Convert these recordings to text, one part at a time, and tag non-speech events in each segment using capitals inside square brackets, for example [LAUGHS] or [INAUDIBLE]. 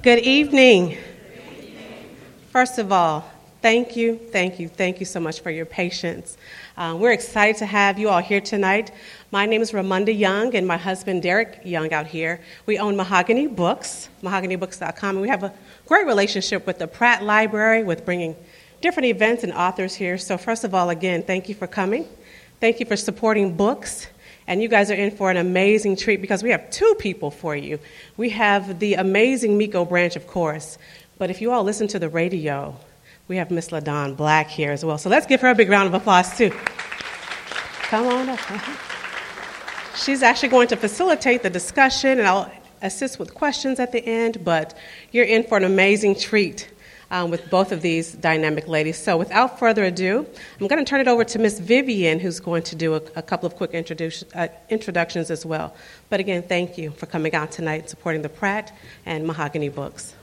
Good evening. First of all, thank you, thank you, thank you so much for your patience. Uh, we're excited to have you all here tonight. My name is Ramunda Young, and my husband Derrick Young out here. We own Mahogany Books, mahoganybooks.com, and we have a great relationship with the Pratt Library with bringing different events and authors here. So, first of all, again, thank you for coming. Thank you for supporting books. And you guys are in for an amazing treat because we have two people for you. We have the amazing Miko Branch, of course, but if you all listen to the radio, we have Miss LaDawn Black here as well. So let's give her a big round of applause, too. Come on up. [LAUGHS] She's actually going to facilitate the discussion, and I'll assist with questions at the end, but you're in for an amazing treat um, with both of these dynamic ladies. So, without further ado, I'm going to turn it over to Miss Vivian, who's going to do a, a couple of quick uh, introductions as well. But again, thank you for coming out tonight and supporting the Pratt and Mahogany Books.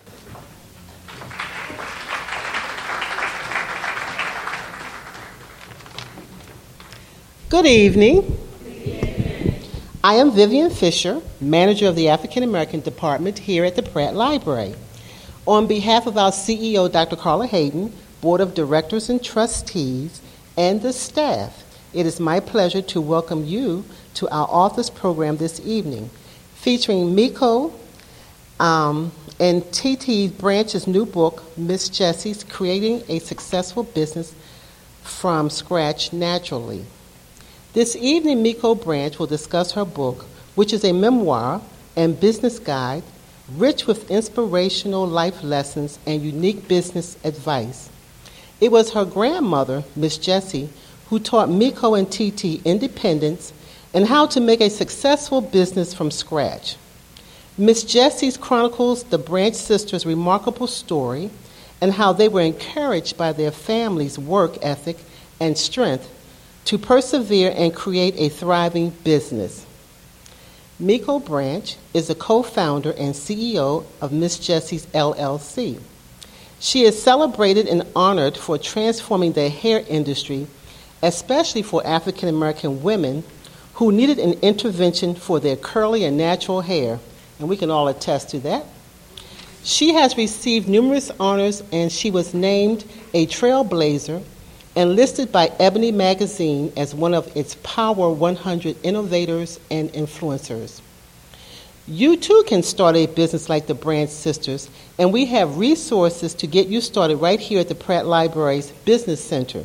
Good evening. I am Vivian Fisher, manager of the African American Department here at the Pratt Library. On behalf of our CEO, Dr. Carla Hayden, Board of Directors and Trustees, and the staff, it is my pleasure to welcome you to our authors program this evening, featuring Miko um, and Titi Branch's new book, Miss Jessie's Creating a Successful Business from Scratch Naturally. This evening, Miko Branch will discuss her book, which is a memoir and business guide rich with inspirational life lessons and unique business advice. It was her grandmother, Miss Jessie, who taught Miko and Titi independence and how to make a successful business from scratch. Miss Jessie's chronicles the Branch sisters' remarkable story and how they were encouraged by their family's work ethic and strength to persevere and create a thriving business. Miko Branch is a co founder and CEO of Miss Jessie's LLC. She is celebrated and honored for transforming the hair industry, especially for African American women who needed an intervention for their curly and natural hair, and we can all attest to that. She has received numerous honors and she was named a trailblazer and listed by Ebony Magazine as one of its Power 100 innovators and influencers. You too can start a business like the Branch Sisters, and we have resources to get you started right here at the Pratt Library's Business Center.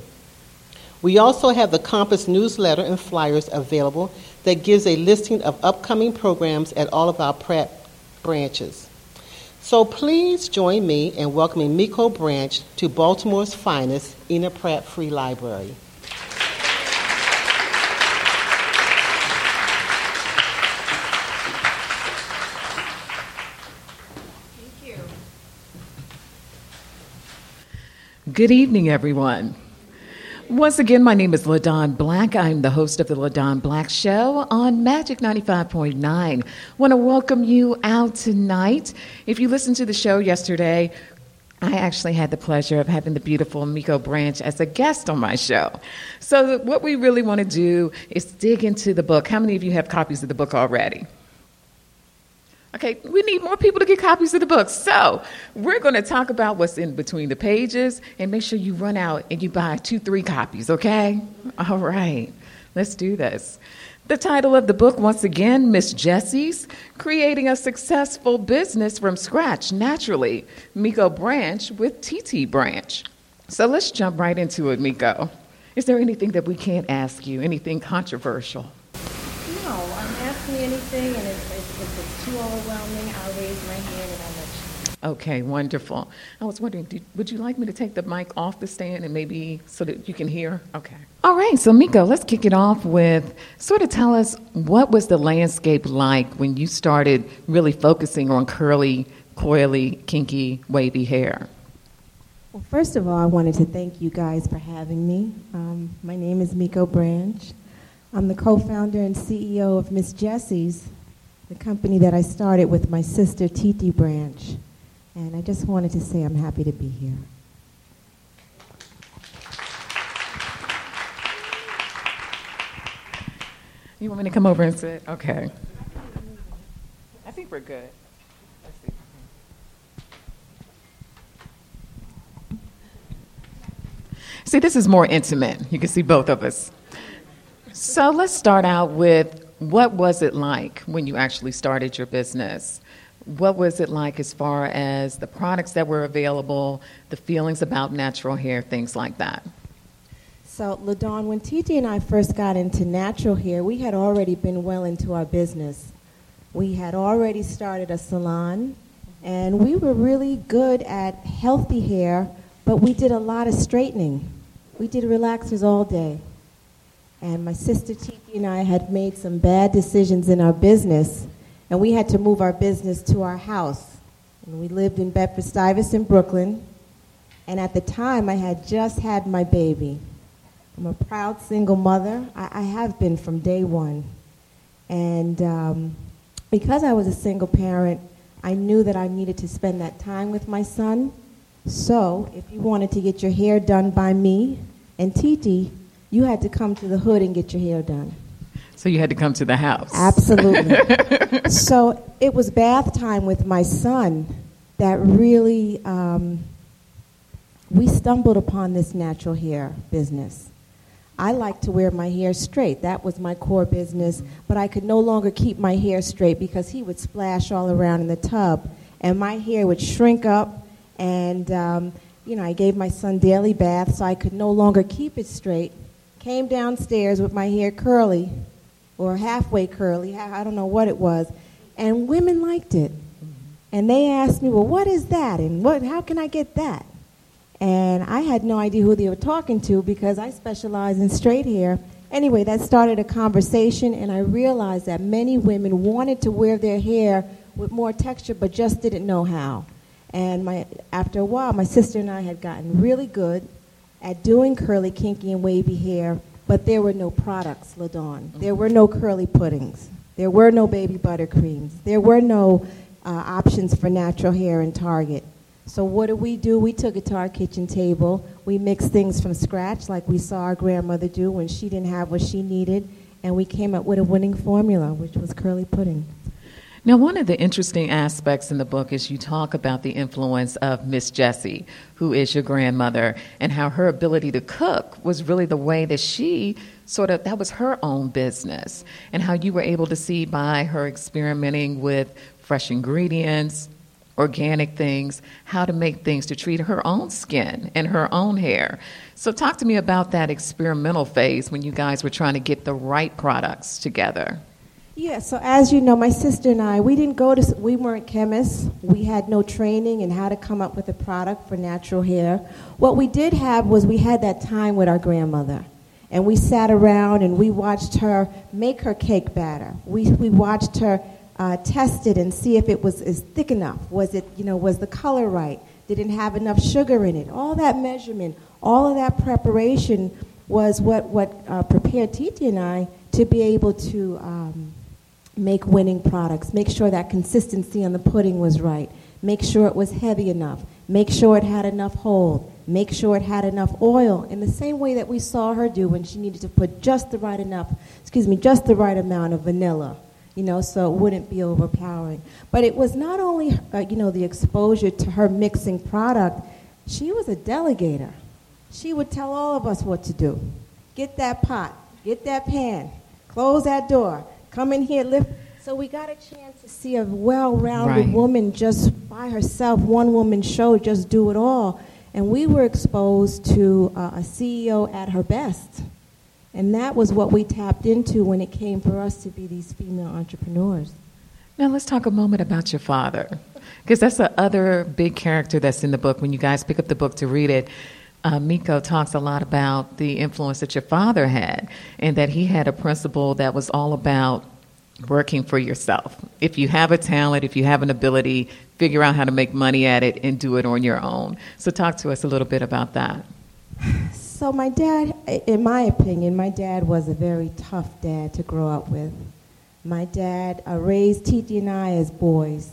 We also have the Compass newsletter and flyers available that gives a listing of upcoming programs at all of our Pratt branches. So please join me in welcoming Miko Branch to Baltimore's finest, Enoch Pratt Free Library. Thank you. Good evening, everyone. Once again, my name is LaDawn Black. I'm the host of the LaDawn Black Show on Magic 95.9. Want to welcome you out tonight. If you listened to the show yesterday, I actually had the pleasure of having the beautiful Miko Branch as a guest on my show. So, what we really want to do is dig into the book. How many of you have copies of the book already? Okay, we need more people to get copies of the book. So, we're going to talk about what's in between the pages and make sure you run out and you buy two, three copies, okay? All right, let's do this. The title of the book, once again, Miss Jessie's Creating a Successful Business from Scratch Naturally, Miko Branch with Titi Branch. So, let's jump right into it, Miko. Is there anything that we can't ask you, anything controversial? No, I'm asking anything, and it's too overwhelming, I'll raise my hand and I'll let you. Okay, wonderful. I was wondering, did, would you like me to take the mic off the stand and maybe so that you can hear? Okay. All right, so Miko, let's kick it off with sort of tell us what was the landscape like when you started really focusing on curly, coily, kinky, wavy hair? Well, first of all, I wanted to thank you guys for having me. Um, my name is Miko Branch. I'm the co founder and CEO of Miss Jessie's, the company that I started with my sister, Titi Branch. And I just wanted to say I'm happy to be here. You want me to come over and sit? Okay. I think we're good. See, this is more intimate. You can see both of us. So let's start out with what was it like when you actually started your business? What was it like as far as the products that were available, the feelings about natural hair, things like that? So, LaDawn, when Titi and I first got into natural hair, we had already been well into our business. We had already started a salon, and we were really good at healthy hair, but we did a lot of straightening. We did relaxers all day. And my sister Titi and I had made some bad decisions in our business, and we had to move our business to our house. And we lived in Bedford Stuyvesant, Brooklyn. And at the time, I had just had my baby. I'm a proud single mother. I, I have been from day one. And um, because I was a single parent, I knew that I needed to spend that time with my son. So, if you wanted to get your hair done by me and Titi, you had to come to the hood and get your hair done. So you had to come to the house. Absolutely. [LAUGHS] so it was bath time with my son that really um, we stumbled upon this natural hair business. I like to wear my hair straight. That was my core business, but I could no longer keep my hair straight because he would splash all around in the tub, and my hair would shrink up. And um, you know, I gave my son daily baths, so I could no longer keep it straight. Came downstairs with my hair curly, or halfway curly. I don't know what it was, and women liked it. And they asked me, "Well, what is that? And what? How can I get that?" And I had no idea who they were talking to because I specialize in straight hair. Anyway, that started a conversation, and I realized that many women wanted to wear their hair with more texture but just didn't know how. And my, after a while, my sister and I had gotten really good at doing curly, kinky, and wavy hair, but there were no products, LaDawn. There were no curly puddings. There were no baby buttercreams. There were no uh, options for natural hair in Target. So what did we do? We took it to our kitchen table. We mixed things from scratch like we saw our grandmother do when she didn't have what she needed, and we came up with a winning formula, which was curly pudding. Now, one of the interesting aspects in the book is you talk about the influence of Miss Jessie, who is your grandmother, and how her ability to cook was really the way that she sort of, that was her own business, and how you were able to see by her experimenting with fresh ingredients, organic things, how to make things to treat her own skin and her own hair. So, talk to me about that experimental phase when you guys were trying to get the right products together. Yeah, so as you know, my sister and I, we didn't go to, we weren't chemists. We had no training in how to come up with a product for natural hair. What we did have was we had that time with our grandmother. And we sat around and we watched her make her cake batter. We, we watched her uh, test it and see if it was is thick enough. Was it, you know, was the color right? Did it have enough sugar in it? All that measurement, all of that preparation was what, what uh, prepared Titi and I to be able to um, make winning products, make sure that consistency on the pudding was right, make sure it was heavy enough, make sure it had enough hold, make sure it had enough oil in the same way that we saw her do when she needed to put just the right enough, excuse me, just the right amount of vanilla you know, so it wouldn't be overpowering. But it was not only, uh, you know, the exposure to her mixing product, she was a delegator. She would tell all of us what to do. Get that pot, get that pan, close that door, come in here, lift. So we got a chance to see a well-rounded right. woman just by herself, one woman show, just do it all. And we were exposed to uh, a CEO at her best. And that was what we tapped into when it came for us to be these female entrepreneurs. Now, let's talk a moment about your father, because that's the other big character that's in the book. When you guys pick up the book to read it, uh, Miko talks a lot about the influence that your father had, and that he had a principle that was all about working for yourself. If you have a talent, if you have an ability, figure out how to make money at it and do it on your own. So, talk to us a little bit about that. So, my dad, in my opinion, my dad was a very tough dad to grow up with. My dad uh, raised Titi and I as boys.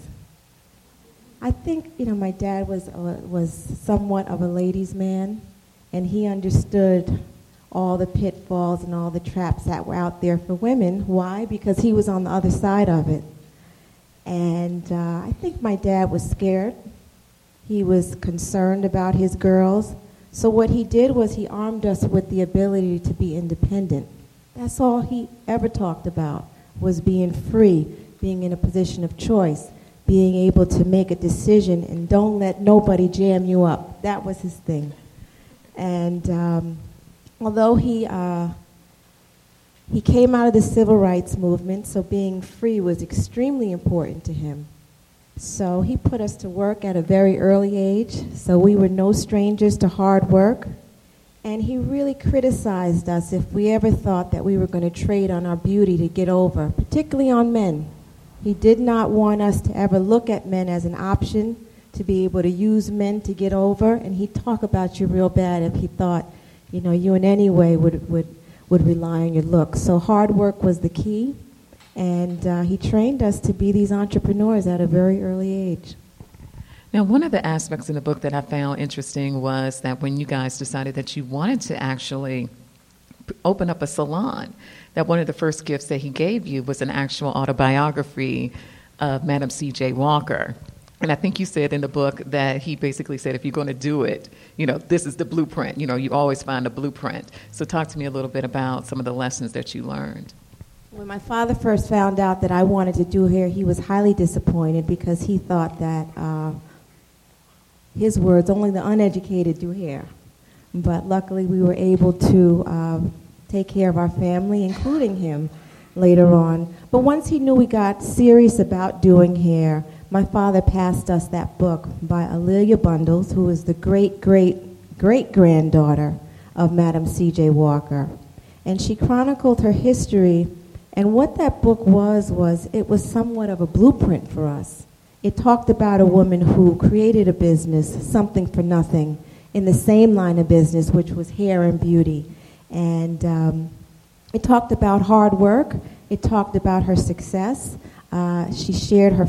I think, you know, my dad was, uh, was somewhat of a ladies' man, and he understood all the pitfalls and all the traps that were out there for women. Why? Because he was on the other side of it. And uh, I think my dad was scared. He was concerned about his girls So what he did was he armed us with the ability to be independent. That's all he ever talked about was being free, being in a position of choice, being able to make a decision and don't let nobody jam you up. That was his thing. And um, although he uh, he came out of the civil rights movement, so being free was extremely important to him. So he put us to work at a very early age, so we were no strangers to hard work. And he really criticized us if we ever thought that we were going to trade on our beauty to get over, particularly on men. He did not want us to ever look at men as an option to be able to use men to get over, and he'd talk about you real bad if he thought, you know, you in any way would, would would rely on your looks. So hard work was the key, and uh, he trained us to be these entrepreneurs at a very early age. Now, one of the aspects in the book that I found interesting was that when you guys decided that you wanted to actually open up a salon, that one of the first gifts that he gave you was an actual autobiography of Madam C.J. Walker. And I think you said in the book that he basically said, if you're going to do it, you know, this is the blueprint. You know, you always find a blueprint. So talk to me a little bit about some of the lessons that you learned. When my father first found out that I wanted to do hair, he was highly disappointed because he thought that, uh, his words, only the uneducated do hair. But luckily, we were able to uh, take care of our family, including him, later on. But once he knew we got serious about doing hair, my father passed us that book by A'Lelia Bundles, who is the great, great, great granddaughter of Madam C.J. Walker. And she chronicled her history, and what that book was, was it was somewhat of a blueprint for us. It talked about a woman who created a business, something for nothing, in the same line of business, which was hair and beauty. And um, it talked about hard work. It talked about her success. Uh, she shared her,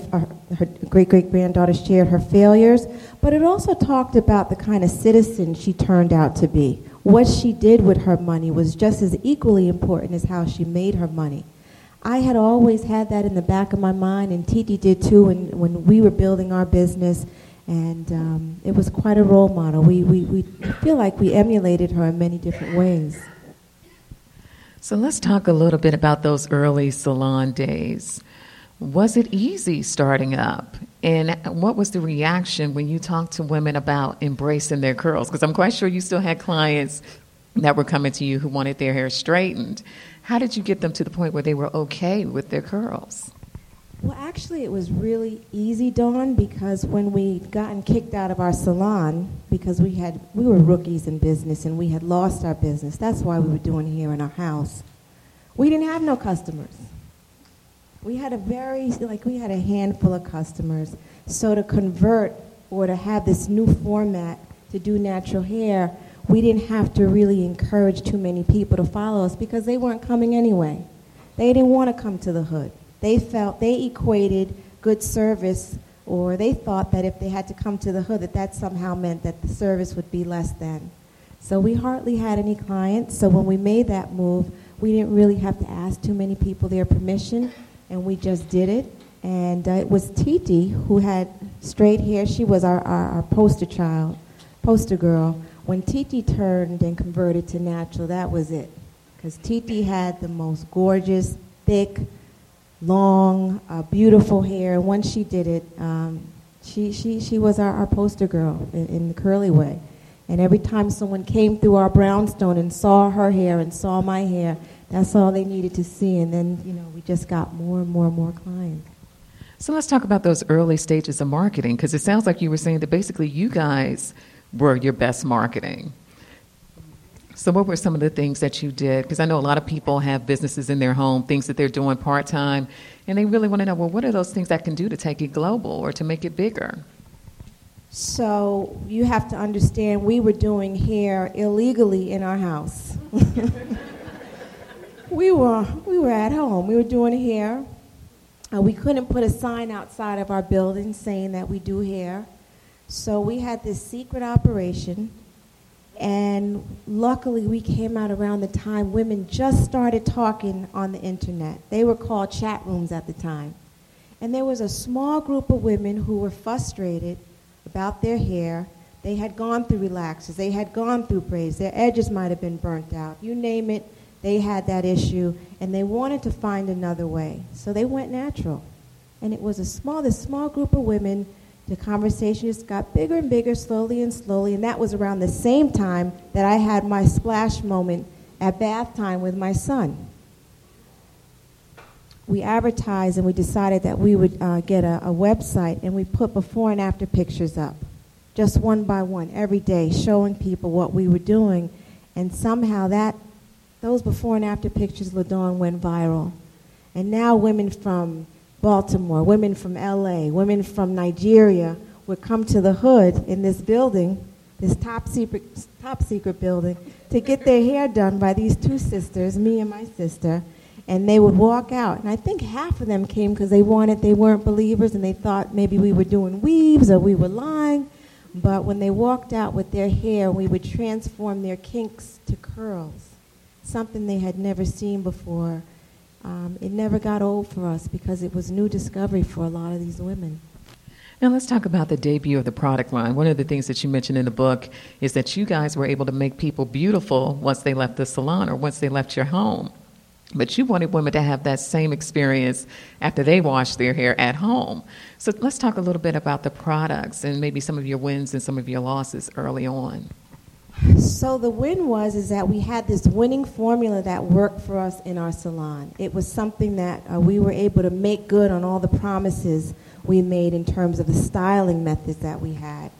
her great great granddaughter shared her failures, but it also talked about the kind of citizen she turned out to be. What she did with her money was just as equally important as how she made her money. I had always had that in the back of my mind, and Titi did too when, when we were building our business, and um, it was quite a role model. We, we, we feel like we emulated her in many different ways. So let's talk a little bit about those early salon days. Was it easy starting up? And what was the reaction when you talked to women about embracing their curls? Because I'm quite sure you still had clients that were coming to you who wanted their hair straightened. How did you get them to the point where they were okay with their curls? Well, actually, it was really easy, Dawn, because when we'd gotten kicked out of our salon, because we had we were rookies in business and we had lost our business. That's why we were doing here in our house. We didn't have no customers. We had a very, like, we had a handful of customers. So to convert or to have this new format to do natural hair, we didn't have to really encourage too many people to follow us because they weren't coming anyway. They didn't want to come to the hood. They felt, they equated good service or they thought that if they had to come to the hood that that somehow meant that the service would be less than. So we hardly had any clients. So when we made that move, we didn't really have to ask too many people their permission and we just did it. And uh, it was Titi who had straight hair. She was our, our, our poster child, poster girl. When Titi turned and converted to natural, that was it. Because Titi had the most gorgeous, thick, long, uh, beautiful hair. Once she did it, um, she, she, she was our, our poster girl in, in the curly way. And every time someone came through our brownstone and saw her hair and saw my hair, that's all they needed to see. And then, you know, we just got more and more and more clients. So let's talk about those early stages of marketing because it sounds like you were saying that basically you guys were your best marketing. So, what were some of the things that you did? Because I know a lot of people have businesses in their home, things that they're doing part time, and they really want to know well, what are those things I can do to take it global or to make it bigger? So, you have to understand we were doing hair illegally in our house. [LAUGHS] we were we were at home. We were doing hair. Uh, we couldn't put a sign outside of our building saying that we do hair. So we had this secret operation, and luckily we came out around the time women just started talking on the internet. They were called chat rooms at the time. And there was a small group of women who were frustrated about their hair. They had gone through relaxers. They had gone through braids. Their edges might have been burnt out. You name it, they had that issue, and they wanted to find another way. So they went natural. And it was a small, this small group of women. The conversation just got bigger and bigger, slowly and slowly. And that was around the same time that I had my splash moment at bath time with my son we advertised and we decided that we would uh, get a, a, website and we put before and after pictures up, just one by one, every day, showing people what we were doing. And somehow that, those before and after pictures, LaDawn, went viral. And now women from Baltimore, women from LA, women from Nigeria would come to the hood in this building, this top secret, top secret building, to get their hair done by these two sisters, me and my sister and they would walk out. And I think half of them came because they wanted, they weren't believers and they thought maybe we were doing weaves or we were lying. But when they walked out with their hair, we would transform their kinks to curls, something they had never seen before. Um, it never got old for us because it was new discovery for a lot of these women. Now, let's talk about the debut of the product line. One of the things that you mentioned in the book is that you guys were able to make people beautiful once they left the salon or once they left your home. But you wanted women to have that same experience after they wash their hair at home. So let's talk a little bit about the products and maybe some of your wins and some of your losses early on. So the win was is that we had this winning formula that worked for us in our salon. It was something that uh, we were able to make good on all the promises we made in terms of the styling methods that we had.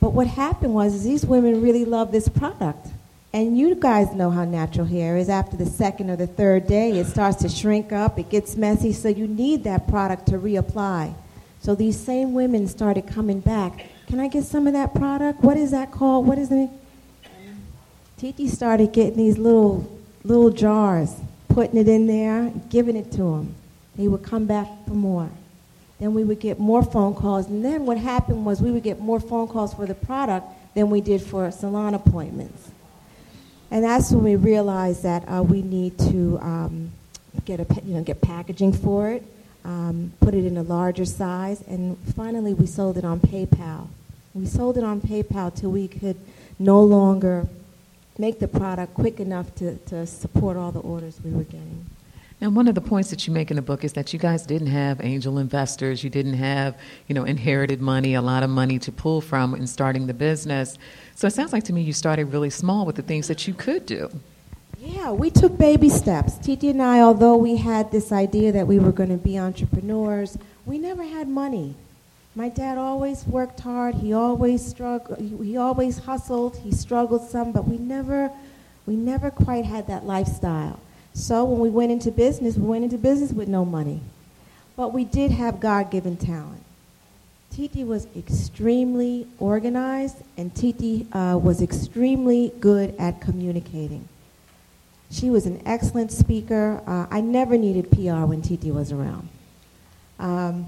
But what happened was is these women really loved this product. And you guys know how natural hair is. After the second or the third day, it starts to shrink up, it gets messy, so you need that product to reapply. So these same women started coming back. Can I get some of that product? What is that called? What is it? Titi started getting these little little jars, putting it in there, giving it to them. They would come back for more. Then we would get more phone calls, and then what happened was we would get more phone calls for the product than we did for salon appointments. And that's when we realized that uh, we need to um, get a you know get packaging for it, um, put it in a larger size, and finally we sold it on PayPal. We sold it on PayPal till we could no longer make the product quick enough to, to support all the orders we were getting. And one of the points that you make in the book is that you guys didn't have angel investors, you didn't have, you know, inherited money, a lot of money to pull from in starting the business. So it sounds like to me you started really small with the things that you could do. Yeah, we took baby steps. Titi and I, although we had this idea that we were going to be entrepreneurs, we never had money. My dad always worked hard. He always struggled. He always hustled. He struggled some, but we never, we never quite had that lifestyle. So when we went into business, we went into business with no money. But we did have God-given talent. Titi was extremely organized, and Titi uh, was extremely good at communicating. She was an excellent speaker. Uh, I never needed PR when Titi was around. Um,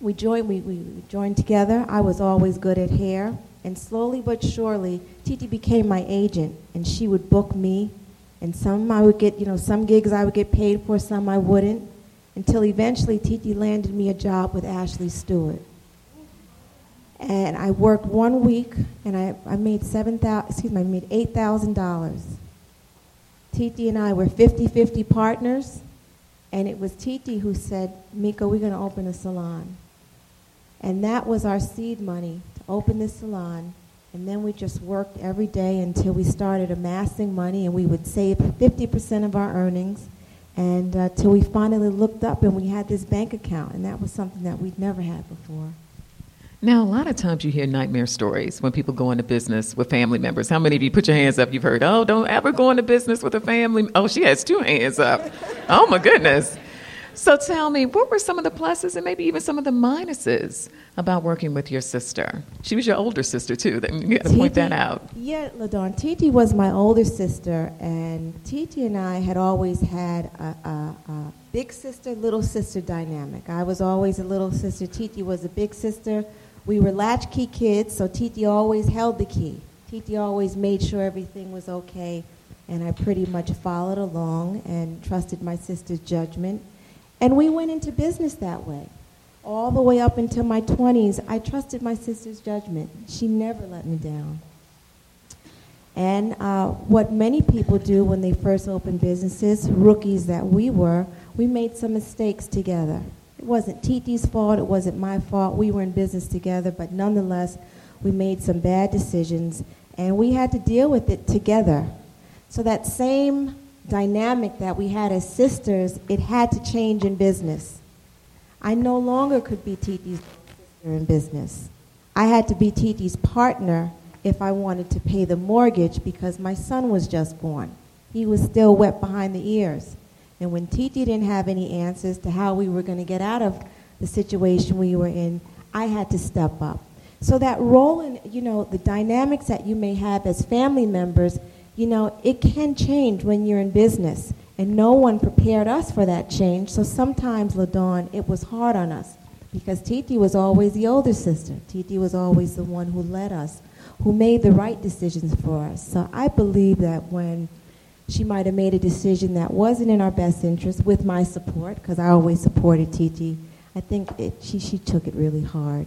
we joined. We, we joined together. I was always good at hair, and slowly but surely, Titi became my agent, and she would book me and some I would get, you know, some gigs I would get paid for, some I wouldn't, until eventually Titi landed me a job with Ashley Stewart. And I worked one week, and I, I made seven thousand. Excuse me, I made eight thousand dollars. Titi and I were 50-50 partners, and it was Titi who said, "Miko, we're going to open a salon." And that was our seed money to open the salon and then we just worked every day until we started amassing money, and we would save 50% of our earnings, and uh, till we finally looked up and we had this bank account, and that was something that we'd never had before. Now, a lot of times you hear nightmare stories when people go into business with family members. How many of you put your hands up? You've heard, oh, don't ever go into business with a family. Oh, she has two hands up. Oh, my goodness. So tell me, what were some of the pluses and maybe even some of the minuses about working with your sister? She was your older sister too. You got to point that out. Yeah, LaDawn. Titi was my older sister, and Titi and I had always had a, a, a big sister, little sister dynamic. I was always a little sister. Titi was a big sister. We were latchkey kids, so Titi always held the key. Titi always made sure everything was okay, and I pretty much followed along and trusted my sister's judgment and we went into business that way. all the way up until my 20s, I trusted my sister's judgment. She never let me down. And uh, what many people do when they first open businesses, rookies that we were, we made some mistakes together. It wasn't Titi's fault, it wasn't my fault. We were in business together, but nonetheless, we made some bad decisions, and we had to deal with it together. So that same dynamic that we had as sisters, it had to change in business. I no longer could be Titi's sister in business. I had to be Titi's partner if I wanted to pay the mortgage because my son was just born. He was still wet behind the ears. And when Titi didn't have any answers to how we were going to get out of the situation we were in, I had to step up. So that role in, you know, the dynamics that you may have as family members, you know, it can change when you're in business. And no one prepared us for that change. So sometimes, LaDawn, it was hard on us because Titi was always the older sister. Titi was always the one who led us who made the right decisions for us. So I believe that when she might have made a decision that wasn't in our best interest with my support, because I always supported Titi, I think it, she, she took it really hard.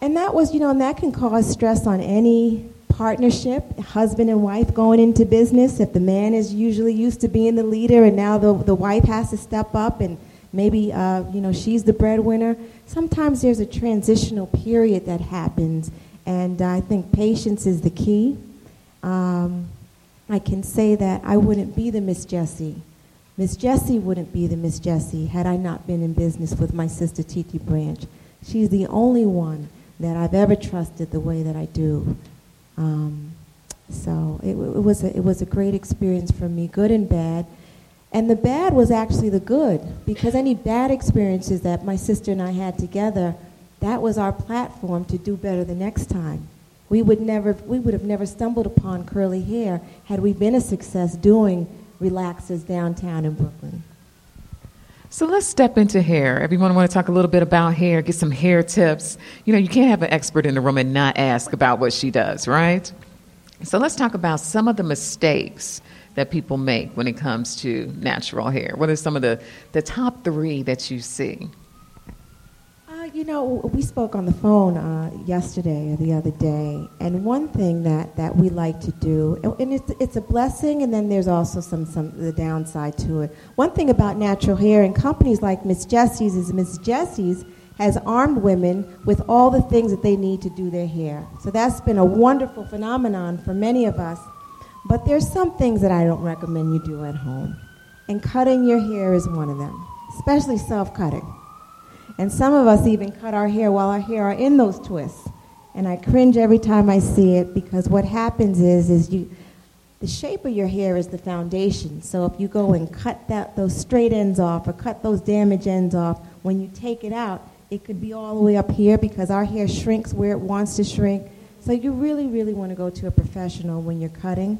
And that was, you know, and that can cause stress on any partnership, husband and wife going into business. If the man is usually used to being the leader and now the, the wife has to step up and maybe, uh, you know, she's the breadwinner, sometimes there's a transitional period that happens and I think patience is the key. Um, I can say that I wouldn't be the Miss Jessie. Miss Jessie wouldn't be the Miss Jessie had I not been in business with my sister Titi Branch. She's the only one that I've ever trusted the way that I do. Um, so it, it, was a, it was a great experience for me, good and bad. And the bad was actually the good, because any bad experiences that my sister and I had together that was our platform to do better the next time. We would never, we would have never stumbled upon curly hair had we been a success doing relaxers downtown in Brooklyn. So let's step into hair. Everyone want to talk a little bit about hair, get some hair tips. You know, you can't have an expert in the room and not ask about what she does, right? So let's talk about some of the mistakes that people make when it comes to natural hair. What are some of the, the top three that you see? You know, we spoke on the phone uh, yesterday or the other day, and one thing that, that we like to do, and it's, it's a blessing, and then there's also some, some the downside to it. One thing about natural hair and companies like Miss Jessie's is Miss Jessie's has armed women with all the things that they need to do their hair. So that's been a wonderful phenomenon for many of us. But there's some things that I don't recommend you do at home. And cutting your hair is one of them, especially self-cutting. And some of us even cut our hair while our hair are in those twists. And I cringe every time I see it because what happens is, is you, the shape of your hair is the foundation. So if you go and cut that, those straight ends off or cut those damaged ends off, when you take it out, it could be all the way up here because our hair shrinks where it wants to shrink. So you really, really want to go to a professional when you're cutting.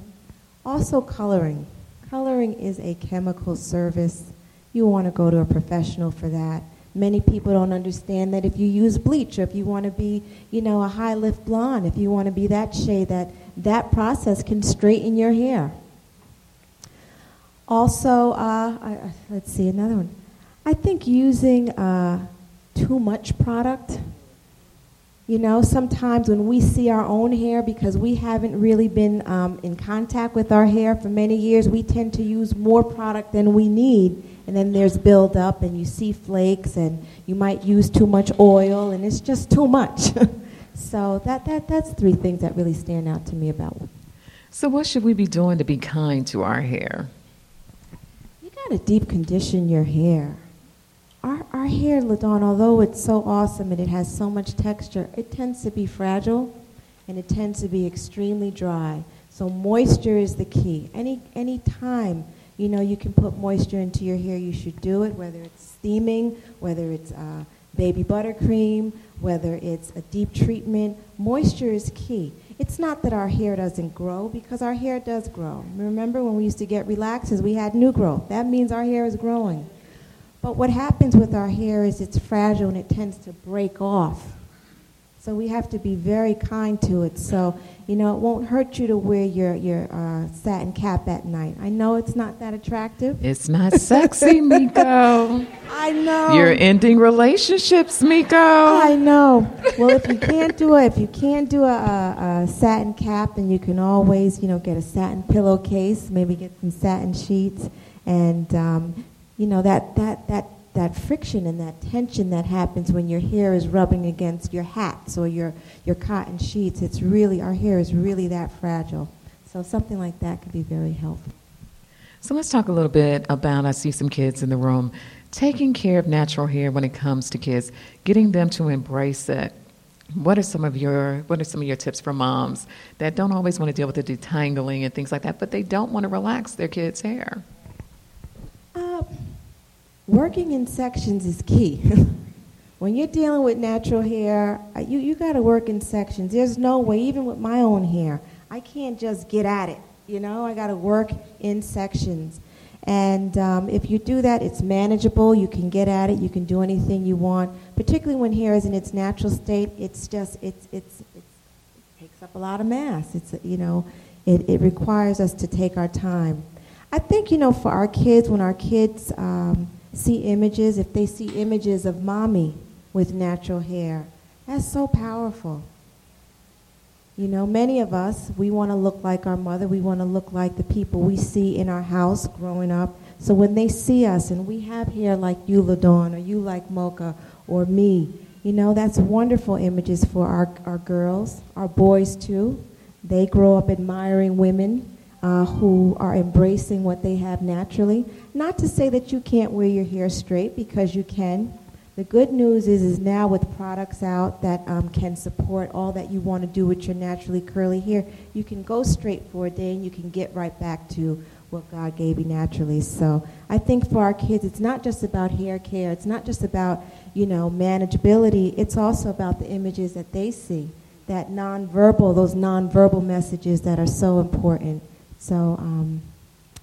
Also coloring. Coloring is a chemical service. You want to go to a professional for that. Many people don't understand that if you use bleach or if you want to be, you know, a high lift blonde, if you want to be that shade, that that process can straighten your hair. Also, uh, I, let's see another one. I think using uh, too much product. You know, sometimes when we see our own hair, because we haven't really been um, in contact with our hair for many years, we tend to use more product than we need and then there's buildup, and you see flakes, and you might use too much oil, and it's just too much. [LAUGHS] so that, that, that's three things that really stand out to me about. So what should we be doing to be kind to our hair? You got to deep condition your hair. Our, our hair, LaDawn, although it's so awesome and it has so much texture, it tends to be fragile and it tends to be extremely dry. So moisture is the key. Any any time you know, you can put moisture into your hair, you should do it, whether it's steaming, whether it's uh, baby buttercream, whether it's a deep treatment. Moisture is key. It's not that our hair doesn't grow, because our hair does grow. Remember when we used to get relaxers, we had new growth. That means our hair is growing. But what happens with our hair is it's fragile and it tends to break off. So we have to be very kind to it. So, you know, it won't hurt you to wear your, your uh, satin cap at night. I know it's not that attractive. It's not sexy, Miko. [LAUGHS] I know. You're ending relationships, Miko. I know. Well, if you can't do it, if you can't do a, a, a satin cap, then you can always, you know, get a satin pillowcase, maybe get some satin sheets, and um, you know that that that that friction and that tension that happens when your hair is rubbing against your hats or your, your cotton sheets. It's really, our hair is really that fragile. So something like that could be very helpful. So let's talk a little bit about I see some kids in the room taking care of natural hair when it comes to kids, getting them to embrace it. What are some of your what are some of your tips for moms that don't always want to deal with the detangling and things like that, but they don't want to relax their kids' hair? Uh, working in sections is key. [LAUGHS] when you're dealing with natural hair, uh, you, you got to work in sections. There's no way, even with my own hair, I can't just get at it. You know, I got to work in sections. And um, if you do that, it's manageable. You can get at it. You can do anything you want. Particularly when hair is in its natural state, it's just it's it's, it's it takes up a lot of mass. It's you know, it, it requires us to take our time. I think you know for our kids when our kids um, see images, if they see images of mommy with natural hair, that's so powerful. You know, many of us, we want to look like our mother. We want to look like the people we see in our house growing up. So when they see us and we have hair like you, LaDawn, or you like Mocha, or me, you know, that's wonderful images for our, our girls, our boys too. They grow up admiring women uh, who are embracing what they have naturally. Not to say that you can't wear your hair straight because you can. The good news is, is now with products out that um, can support all that you want to do with your naturally curly hair, you can go straight for a day and you can get right back to what God gave you naturally. So I think for our kids, it's not just about hair care. It's not just about you know manageability. It's also about the images that they see, that nonverbal, those nonverbal messages that are so important. So um,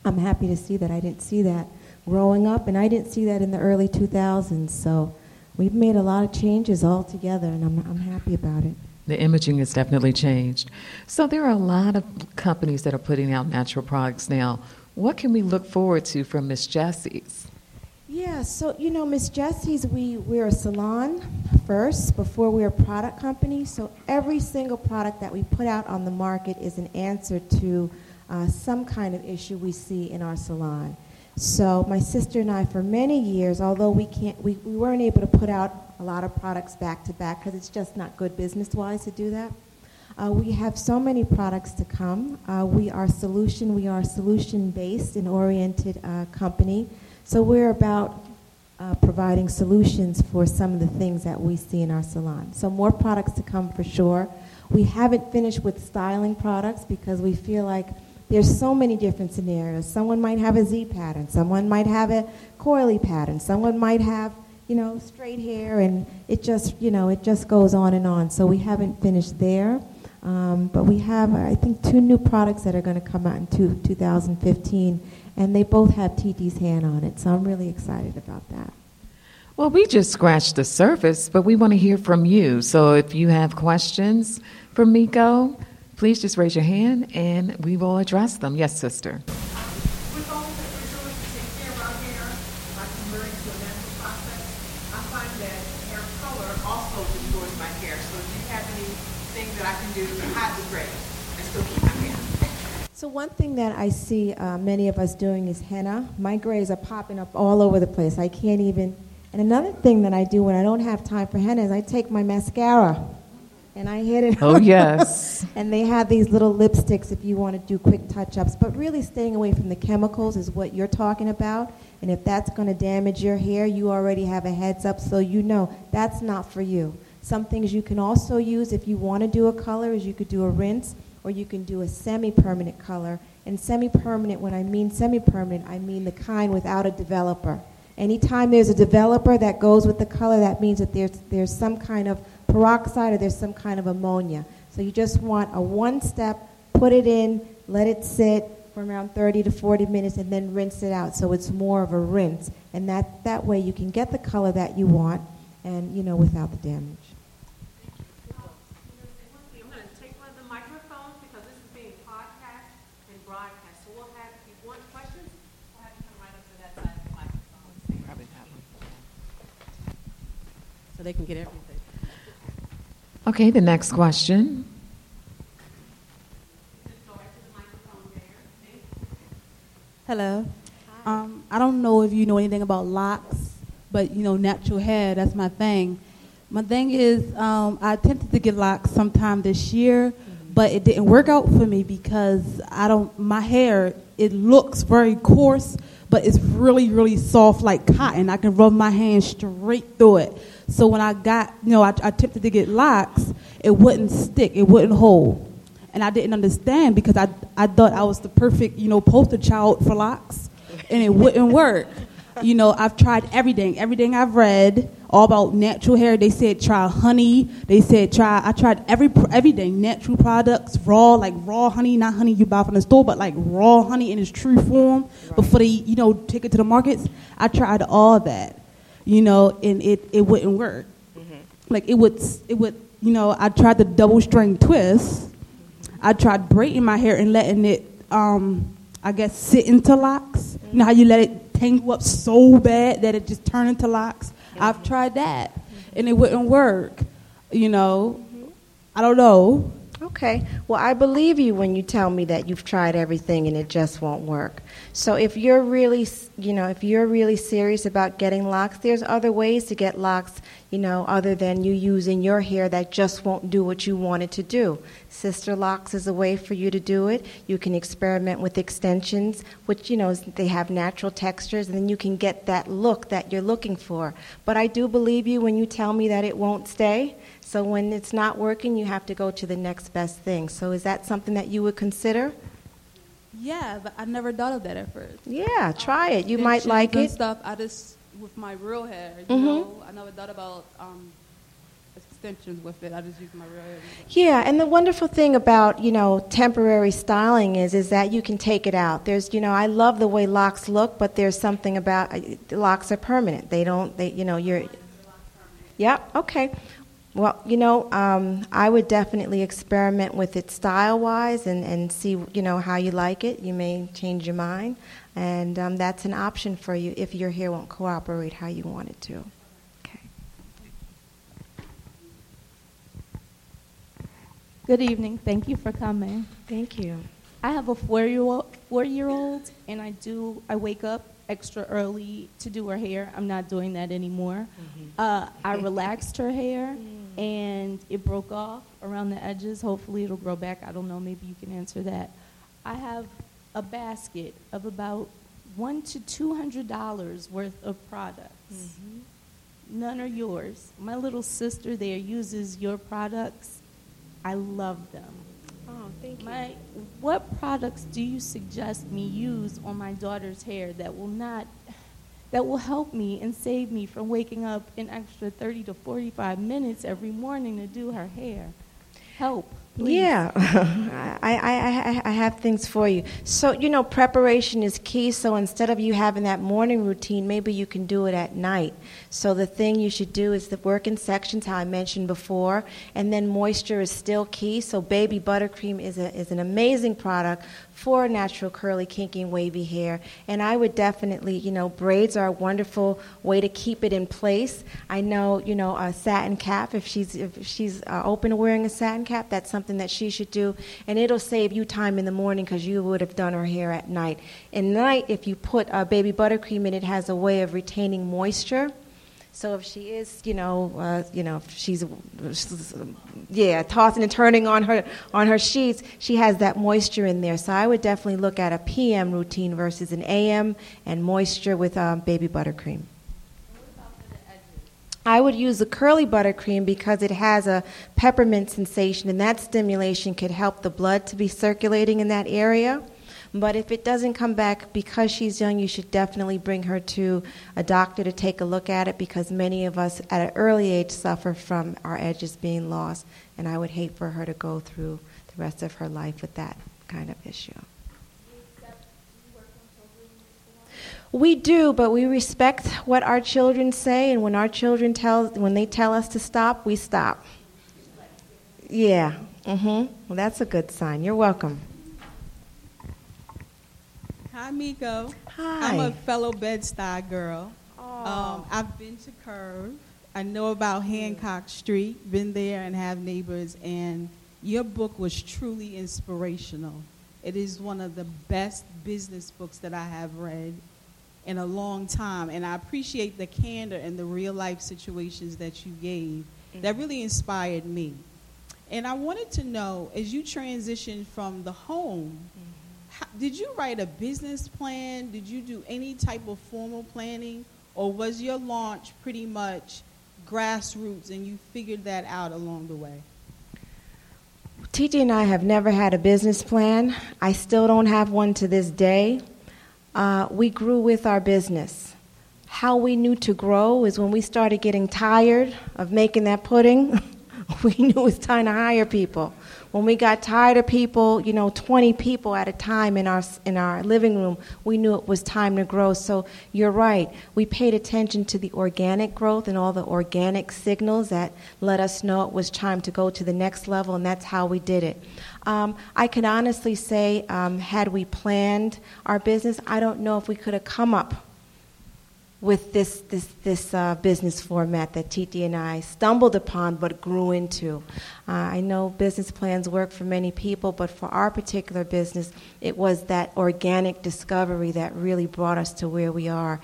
I'm happy to see that. I didn't see that growing up, and I didn't see that in the early 2000s. So we've made a lot of changes all together, and I'm, I'm happy about it. The imaging has definitely changed. So there are a lot of companies that are putting out natural products now. What can we look forward to from Miss Jessie's? Yeah, so you know, Miss Jessie's, we, we're a salon first before we're a product company. So every single product that we put out on the market is an answer to uh, some kind of issue we see in our salon. So my sister and I, for many years, although we can't, we, we weren't able to put out a lot of products back to back because it's just not good business-wise to do that. Uh, we have so many products to come. Uh, we are solution, we are solution-based and oriented uh, company. So we're about uh, providing solutions for some of the things that we see in our salon. So more products to come for sure. We haven't finished with styling products because we feel like there's so many different scenarios. Someone might have a Z pattern. Someone might have a coily pattern. Someone might have, you know, straight hair, and it just, you know, it just goes on and on. So we haven't finished there. Um, but we have, I think, two new products that are going to come out in two, 2015, and they both have Titi's hand on it. So I'm really excited about that. Well, we just scratched the surface, but we want to hear from you. So if you have questions for Miko, please just raise your hand and we will address them. Yes, sister. With all that we're doing to take care of our hair, like converting to a natural process, I find that hair color also destroys my hair. So do you have anything that I can do to hide the gray and still keep my hair? So one thing that I see uh, many of us doing is henna. My grays are popping up all over the place. I can't even. And another thing that I do when I don't have time for henna is I take my mascara and I hit it. Oh, yes. [LAUGHS] and they have these little lipsticks if you want to do quick touch ups. But really, staying away from the chemicals is what you're talking about. And if that's going to damage your hair, you already have a heads up so you know that's not for you. Some things you can also use if you want to do a color is you could do a rinse or you can do a semi-permanent color. And semi-permanent, when I mean semi-permanent, I mean the kind without a developer. Anytime there's a developer that goes with the color, that means that there's, there's some kind of peroxide or there's some kind of ammonia. So you just want a one step, put it in, let it sit for around 30 to 40 minutes, and then rinse it out. So it's more of a rinse. And that, that way you can get the color that you want and, you know, without the damage. So they can get everything. Okay, the next question. Hello. Um, I don't know if you know anything about locks, but you know, natural hair, that's my thing. My thing is, um, I attempted to get locks sometime this year, but it didn't work out for me because I don't, my hair, it looks very coarse, but it's really, really soft like cotton. I can rub my hand straight through it. So when I got, you know, I, I attempted to get locks, it wouldn't stick, it wouldn't hold. And I didn't understand because I, I thought I was the perfect, you know, poster child for locks, and it wouldn't work. You know, I've tried everything, everything I've read, all about natural hair. They said try honey. They said try. I tried every everything, natural products, raw like raw honey, not honey you buy from the store, but like raw honey in its true form right. before they you know take it to the markets. I tried all that, you know, and it it wouldn't work. Mm-hmm. Like it would it would you know I tried the double strand twist. I tried braiding my hair and letting it um I guess sit into locks. Mm-hmm. You know how you let it tangle up so bad that it just turn into locks. I've tried that, and it wouldn't work. You know, I don't know. Okay. Well, I believe you when you tell me that you've tried everything and it just won't work. So if you're really, you know, if you're really serious about getting locks, there's other ways to get locks, you know, other than you using your hair that just won't do what you want it to do. Sister locks is a way for you to do it. You can experiment with extensions, which, you know, they have natural textures, and then you can get that look that you're looking for. But I do believe you when you tell me that it won't stay. So when it's not working, you have to go to the next best thing. So is that something that you would consider? Yeah, but I never thought of that at first. Yeah, try it. You might like it. Stuff. I just with my real hair. You mm-hmm. know, I never thought about um, extensions with it. I just use my real hair. Yeah, and the wonderful thing about you know temporary styling is is that you can take it out. There's you know I love the way locks look, but there's something about uh, locks are permanent. They don't. They you know you're. Yeah. Okay. Well, you know, um, I would definitely experiment with it style wise and, and see, you know, how you like it. You may change your mind. And um, that's an option for you if your hair won't cooperate how you want it to. Okay. Good evening. Thank you for coming. Thank you. I have a four-year-old, four-year-old, and I do. I wake up extra early to do her hair. I'm not doing that anymore. Mm-hmm. Uh, I relaxed her hair, mm. And it broke off around the edges. Hopefully, it'll grow back. I don't know. Maybe you can answer that. I have a basket of about one to two hundred dollars worth of products. Mm-hmm. None are yours. My little sister there uses your products. I love them. Oh, thank you. My, what products do you suggest me use on my daughter's hair that will not that will help me and save me from waking up an extra 30 to 45 minutes every morning to do her hair? Help. Please. Yeah, [LAUGHS] I, I, I, have things for you. So, you know, preparation is key. So instead of you having that morning routine, maybe you can do it at night. So the thing you should do is the work in sections, how I mentioned before, and then moisture is still key. So baby buttercream is, a, is an amazing product for natural curly, kinky, wavy hair. And I would definitely, you know, braids are a wonderful way to keep it in place. I know, you know, a satin cap, if she's, if she's uh, open to wearing a satin cap, that's something that she should do. And it'll save you time in the morning because you would have done her hair at night. In night, if you put a baby buttercream in, it has a way of retaining moisture. So if she is, you know, uh, you know, she's, yeah, tossing and turning on her on her sheets, she has that moisture in there. So I would definitely look at a PM routine versus an AM and moisture with um, baby buttercream. I would use the curly buttercream because it has a peppermint sensation, and that stimulation could help the blood to be circulating in that area. But if it doesn't come back because she's young, you should definitely bring her to a doctor to take a look at it because many of us at an early age suffer from our edges being lost, and I would hate for her to go through the rest of her life with that kind of issue. We do, but we respect what our children say, and when our children tell when they tell us to stop, we stop. Yeah. Mhm. Well, that's a good sign. You're welcome. Hi, Miko. Hi. I'm a fellow Bed-Stuy girl. Um, I've been to Curve, I know about Hancock Street, been there and have neighbors, and your book was truly inspirational. It is one of the best business books that I have read in a long time, and I appreciate the candor and the real life situations that you gave. That really inspired me. And I wanted to know, as you transitioned from the home, did you write a business plan? Did you do any type of formal planning? Or was your launch pretty much grassroots and you figured that out along the way? Titi and I have never had a business plan. I still don't have one to this day. Uh, we grew with our business. How we knew to grow is when we started getting tired of making that pudding, [LAUGHS] [LAUGHS] we knew it was time to hire people. When we got tired of people, you know, 20 people at a time in our, in our living room, we knew it was time to grow. So you're right. We paid attention to the organic growth and all the organic signals that let us know it was time to go to the next level, and that's how we did it. Um, I can honestly say, um, had we planned our business, I don't know if we could have come up with this this this uh, business format that Titi and I stumbled upon but grew into. Uh, I know business plans work for many people, but for our particular business, it was that organic discovery that really brought us to where we are.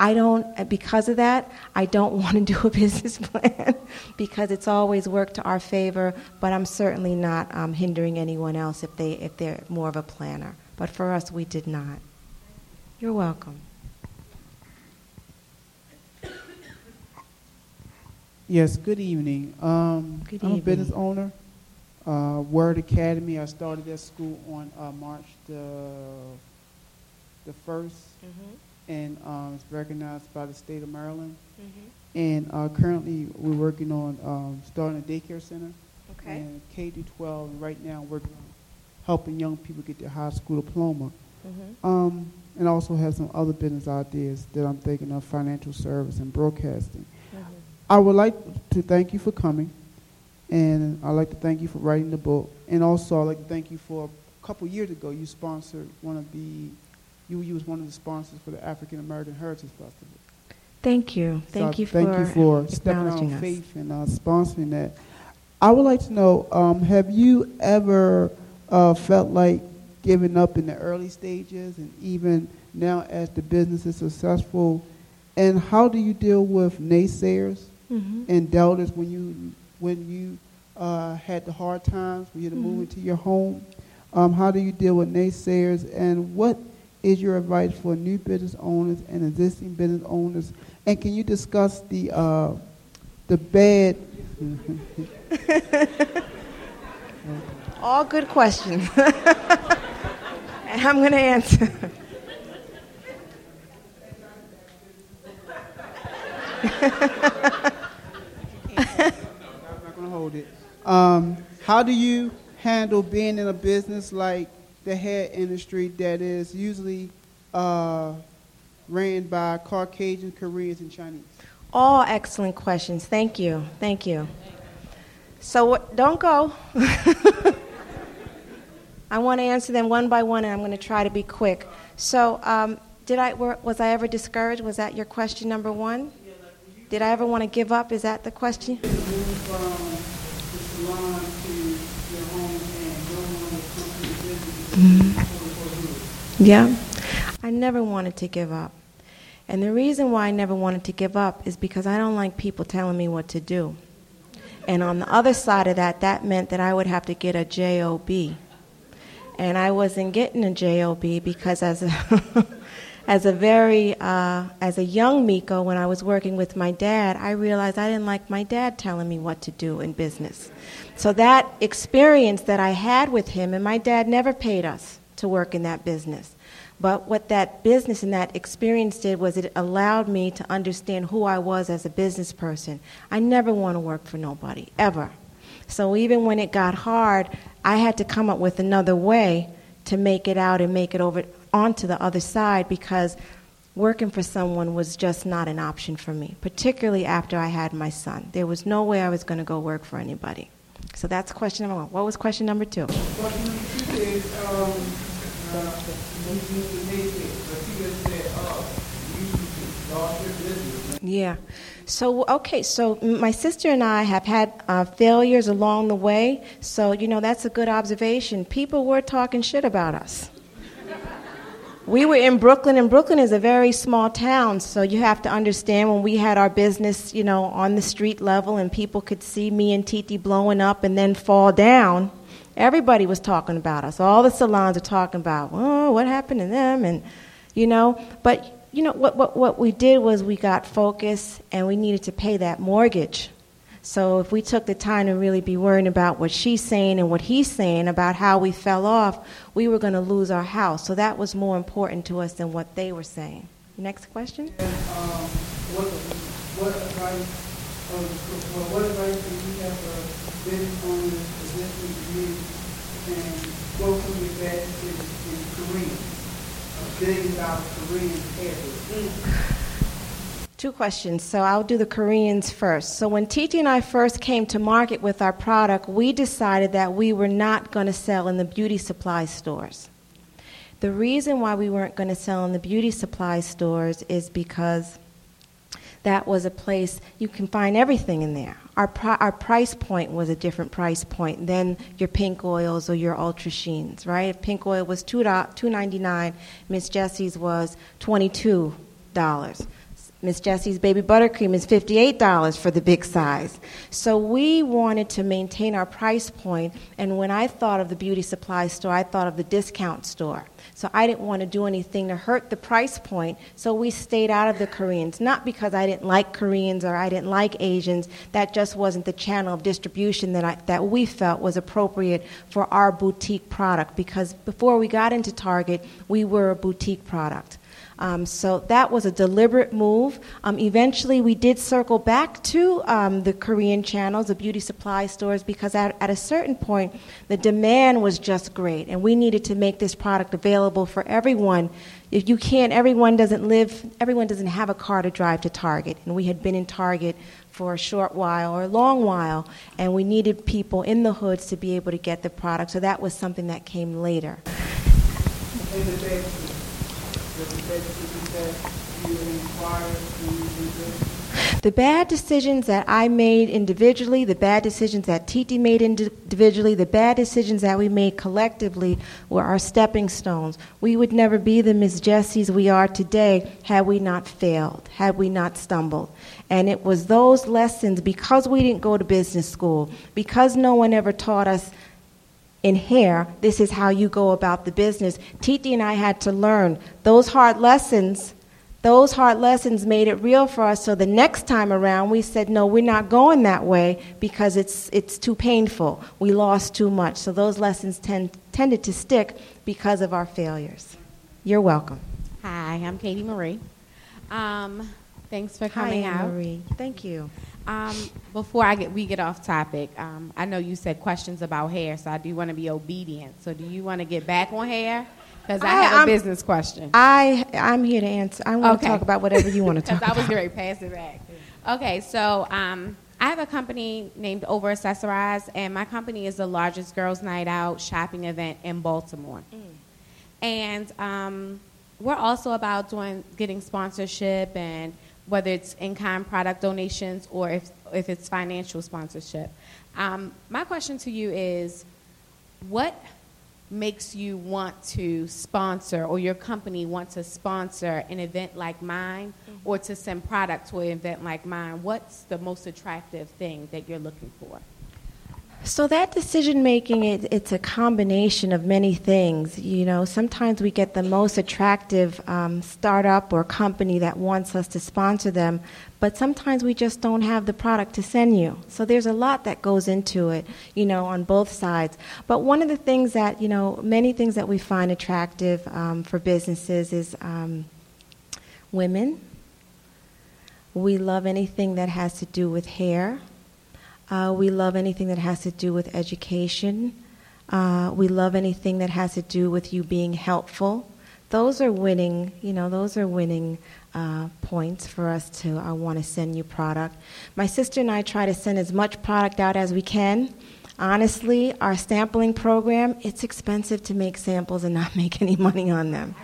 I don't, because of that, I don't [LAUGHS] want to do a business plan [LAUGHS] because it's always worked to our favor. But I'm certainly not um, hindering anyone else if they if they're more of a planner. But for us, we did not. You're welcome. Yes, good evening. Um, Good I'm a business owner. Uh, Word Academy, I started that school on uh, March the, the 1st, and um, it's recognized by the state of Maryland. And uh, currently, we're working on um, starting a daycare center. Okay. And K through 12, and right now, we're helping young people get their high school diploma. Um, and also have some other business ideas that I'm thinking of, financial service and broadcasting. I would like to thank you for coming, and I'd like to thank you for writing the book, and also I'd like to thank you for a couple years ago you sponsored one of the, you, you was one of the sponsors for the African American Heritage Festival. Thank you. Thank So you thank for you for stepping on us. faith and uh, sponsoring that. I would like to know, um, have you ever uh, felt like giving up in the early stages, and even now as the business is successful? And how do you deal with naysayers Mhm. and doubters when you when you uh, had the hard times when you had to move Mhm. into your home? Um, how do you deal with naysayers, and what is your advice for new business owners and existing business owners? And can you discuss the uh, the bad? [LAUGHS] All good questions. [LAUGHS] and I'm going to answer. [LAUGHS] I'm not going to hold it. Um, how do you handle being in a business like the hair industry that is usually uh, ran by Caucasian, Koreans, and Chinese? All excellent questions. Thank you. Thank you. So don't go. [LAUGHS] I want to answer them one by one, and I'm going to try to be quick. So, um, did I were, was I ever discouraged? Was that your question number one? Did I ever want to give up? Is that the question? Move um, from the salon to your home and don't want to come to the business. Mm-hmm. Yeah. I never wanted to give up. And the reason why I never wanted to give up is because I don't like people telling me what to do. And on the other side of that, that meant that I would have to get a job. And I wasn't getting a job because as a [LAUGHS] as a very uh, as a young Miko, when I was working with my dad, I realized I didn't like my dad telling me what to do in business. So that experience that I had with him, and my dad never paid us to work in that business. But what that business and that experience did was it allowed me to understand who I was as a business person. I never want to work for nobody, ever. So even when it got hard, I had to come up with another way to make it out and make it over onto the other side because working for someone was just not an option for me, particularly after I had my son. There was no way I was going to go work for anybody. So that's question number one. What was question number two? Question number two is, um, uh, you used the naysayers, but you just said, you, Yeah. So, okay, so my sister and I have had uh, failures along the way. So, you know, that's a good observation. People were talking shit about us. We were in Brooklyn, and Brooklyn is a very small town. So, you have to understand when we had our business, you know, on the street level and people could see me and Titi blowing up and then fall down, everybody was talking about us. All the salons are talking about, oh, what happened to them? And, you know, but you know, what, what, what we did was we got focus and we needed to pay that mortgage. So if we took the time to really be worrying about what she's saying and what he's saying about how we fell off, we were going to lose our house. So that was more important to us than what they were saying. Next question. And, um, what, what advice, um, well, what advice do you have for business owners, existing communities, and what can we bet in, in Korea? billion dollar Korean [LAUGHS] Two questions. So I'll do the Koreans first. So when Titi and I first came to market with our product, we decided that we were not going to sell in the beauty supply stores. The reason why we weren't going to sell in the beauty supply stores is because that was a place you can find everything in there. Our, our price point was a different price point than your pink oils or your ultra sheens, right? If pink oil was two dollars two ninety nine. Miss Jessie's was $22. Miss Jessie's baby buttercream is $58 for the big size. So we wanted to maintain our price point, and when I thought of the beauty supply store, I thought of the discount store. So I didn't want to do anything to hurt the price point. So we stayed out of the Koreans. Not because I didn't like Koreans or I didn't like Asians. That just wasn't the channel of distribution that, I, that we felt was appropriate for our boutique product. Because before we got into Target, we were a boutique product. Um, so that was a deliberate move. Um, eventually, we did circle back to um, the Korean channels, the beauty supply stores, because at, at a certain point, the demand was just great, and we needed to make this product available for everyone. If you can't, everyone doesn't live, everyone doesn't have a car to drive to Target, and we had been in Target for a short while or a long while, and we needed people in the hoods to be able to get the product. So that was something that came later. The bad decisions that I made individually, the bad decisions that Titi made individually, the bad decisions that we made collectively were our stepping stones. We would never be the Miss Jessies we are today had we not failed, had we not stumbled. And it was those lessons, because we didn't go to business school, because no one ever taught us in hair, this is how you go about the business. Titi and I had to learn those hard lessons. Those hard lessons made it real for us. So the next time around, we said, no, we're not going that way because it's, it's too painful. We lost too much. So those lessons tend, tended to stick because of our failures. You're welcome. Hi, I'm Katie Marie. Um, thanks for coming Hi, out. Marie. Thank you. Um, before I get we get off topic, um, I know you said questions about hair, so I do want to be obedient. So do you want to get back on hair? Because I, I, have a I'm, business question. I I'm here to answer. I want okay. to talk about whatever you want to [LAUGHS] talk. Because I was going to pass it back. Okay, so um, I have a company named Over Accessorize, and my company is the largest girls' night out shopping event in Baltimore. Mm. And um, we're also about doing getting sponsorship and whether it's in-kind product donations or if, if it's financial sponsorship. Um, my question to you is, what makes you want to sponsor or your company want to sponsor an event like mine mm-hmm. or to send product to an event like mine? What's the most attractive thing that you're looking for? So that decision making, it, it's a combination of many things. You know, sometimes we get the most attractive um, startup or company that wants us to sponsor them, but sometimes we just don't have the product to send you. So there's a lot that goes into it, you know, on both sides. But one of the things that, you know, many things that we find attractive um, for businesses is um, women. We love anything that has to do with hair. Uh, we love anything that has to do with education. Uh, we love anything that has to do with you being helpful. Those are winning, you know, those are winning uh, points for us to I want to send you product. My sister and I try to send as much product out as we can. Honestly, our sampling program, it's expensive to make samples and not [LAUGHS] make any money on them.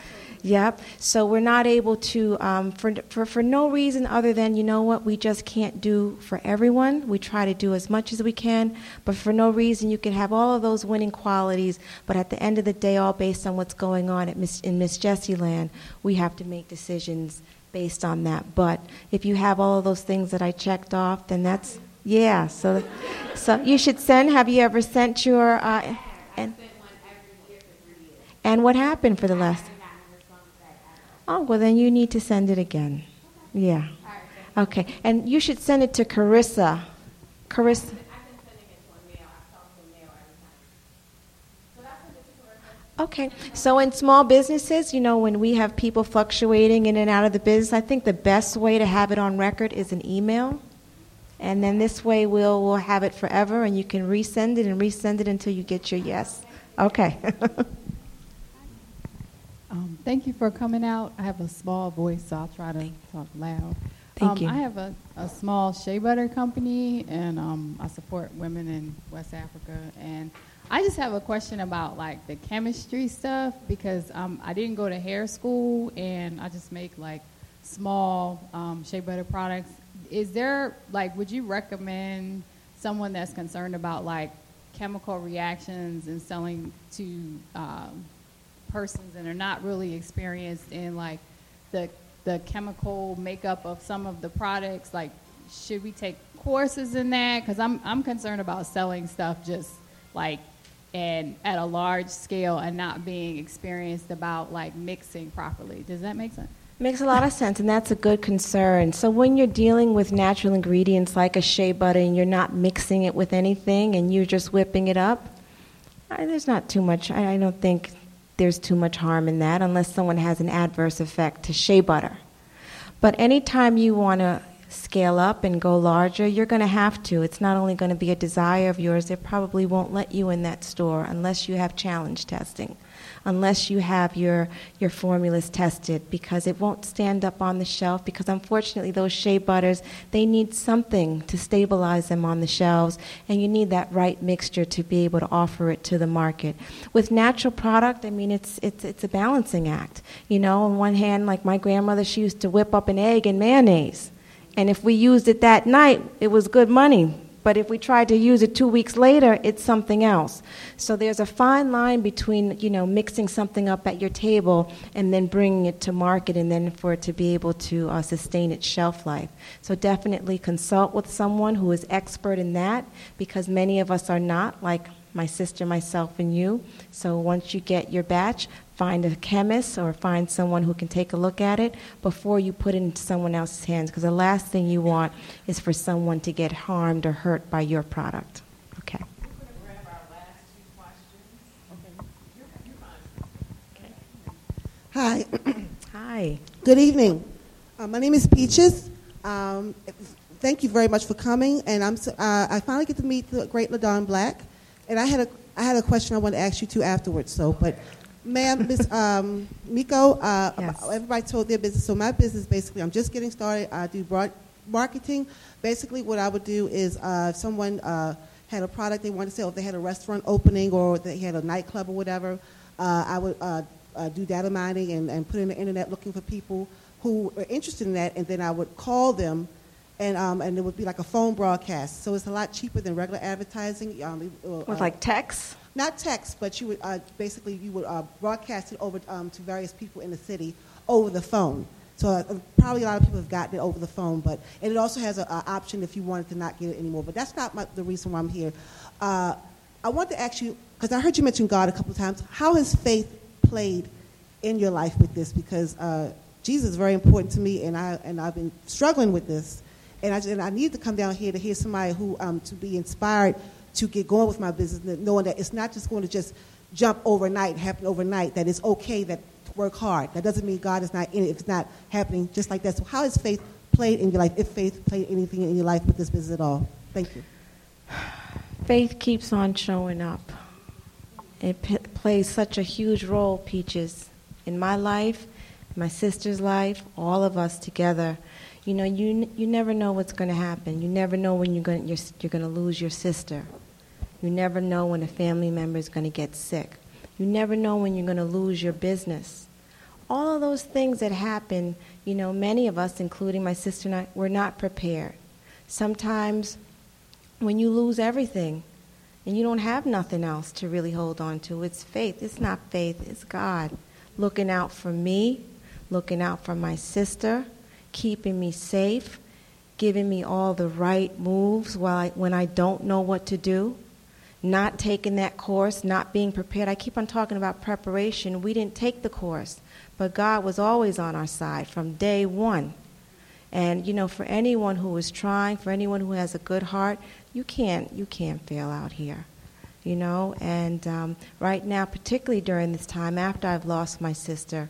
Yep. So we're not able to, um, for, for, for no reason other than, you know what, we just can't do for everyone. We try to do as much as we can, but for no reason you can have all of those winning qualities, but at the end of the day, all based on what's going on at Miss, in Miss Jessie Land, we have to make decisions based on that. But if you have all of those things that I checked off, then that's, yeah. So, so you should send, have you ever sent your, uh, and, and what happened for the last? Oh, well, then you need to send it again. Yeah. Okay. And you should send it to Carissa. Carissa. Okay. So in small businesses, you know, when we have people fluctuating in and out of the business, I think the best way to have it on record is an email. And then this way we'll, we'll have it forever and you can resend it and resend it until you get your yes. Okay. [LAUGHS] um, thank you for coming out. I have a small voice, so I'll try to talk loud. Thank um, you. I have a, a small shea butter company, and um, I support women in West Africa. And I just have a question about like the chemistry stuff because um, I didn't go to hair school, and I just make like small um, shea butter products. Is there like, would you recommend someone that's concerned about like chemical reactions and selling to um, persons and are not really experienced in like the the chemical makeup of some of the products like should we take courses in that? Because I'm, I'm concerned about selling stuff just like and at a large scale and not being experienced about like mixing properly. Does that make sense? Makes a lot of sense, and that's a good concern. So, when you're dealing with natural ingredients like a shea butter and you're not mixing it with anything and you're just whipping it up, I, there's not too much, I, I don't think there's too much harm in that unless someone has an adverse effect to shea butter. But anytime you want to scale up and go larger, you're going to have to. It's not only going to be a desire of yours, they probably won't let you in that store unless you have challenge testing unless you have your, your formulas tested because it won't stand up on the shelf because unfortunately those shea butters, they need something to stabilize them on the shelves and you need that right mixture to be able to offer it to the market. With natural product, I mean, it's, it's, it's a balancing act. You know, on one hand, like my grandmother, she used to whip up an egg and mayonnaise. And if we used it that night, it was good money but if we try to use it two weeks later, it's something else. So there's a fine line between, you know, mixing something up at your table and then bringing it to market and then for it to be able to uh, sustain its shelf life. So definitely consult with someone who is expert in that because many of us are not, like my sister, myself, and you. So once you get your batch, find a chemist or find someone who can take a look at it before you put it into someone else's hands because the last thing you want is for someone to get harmed or hurt by your product. Okay. Hi. Hi. [CLEARS THROAT] [COUGHS] Good evening. Uh, my name is Peaches. Um, thank you very much for coming, and I'm so, uh, I finally get to meet the great LaDawn Black, and I had a I had a question I want to ask you too afterwards. So, but ma'am, Miss [LAUGHS] um, Miko, uh, Yes. everybody told their business. So my business, basically, I'm just getting started. I do broad marketing. Basically, what I would do is uh, if someone uh, had a product they wanted to sell, if they had a restaurant opening or they had a nightclub or whatever, uh, I would uh, uh, do data mining and, and put in the internet looking for people who are interested in that, and then I would call them, and um, and it would be like a phone broadcast. So it's a lot cheaper than regular advertising. Um, it will, With uh, like text? not text, but you would uh, basically you would uh, broadcast it over um, to various people in the city over the phone. So uh, probably a lot of people have gotten it over the phone, but and it also has an option if you wanted to not get it anymore. But that's not my, the reason why I'm here. Uh, I want to ask you because I heard you mention God a couple of times. How has faith played in your life with this? Because uh, Jesus is very important to me, and I and I've been struggling with this, and I and I need to come down here to hear somebody who um, to be inspired to get going with my business, knowing that it's not just going to just jump overnight, happen overnight. That it's okay that work hard. That doesn't mean God is not in it if it's not happening just like that. So how has faith played in your life? If faith played anything in your life with this business at all? Thank you. Faith keeps on showing up. It p- plays such a huge role, Peaches, in my life, my sister's life, all of us together. You know, you, you never know what's going to happen. You never know when you're going you're, you're going to lose your sister. You never know when a family member is going to get sick. You never know when you're going to lose your business. all of those things that happen, you know, many of us, including my sister and I, we're not prepared. Sometimes when you lose everything and you don't have nothing else to really hold on to, it's faith. It's not faith, it's God looking out for me, looking out for my sister, keeping me safe, giving me all the right moves while I, when I don't know what to do, not taking that course, not being prepared. I keep on talking about preparation. We didn't take the course, but God was always on our side from day one. And you know, for anyone who is trying, for anyone who has a good heart, you can't you can't fail out here, you know. And um, right now, particularly during this time after I've lost my sister,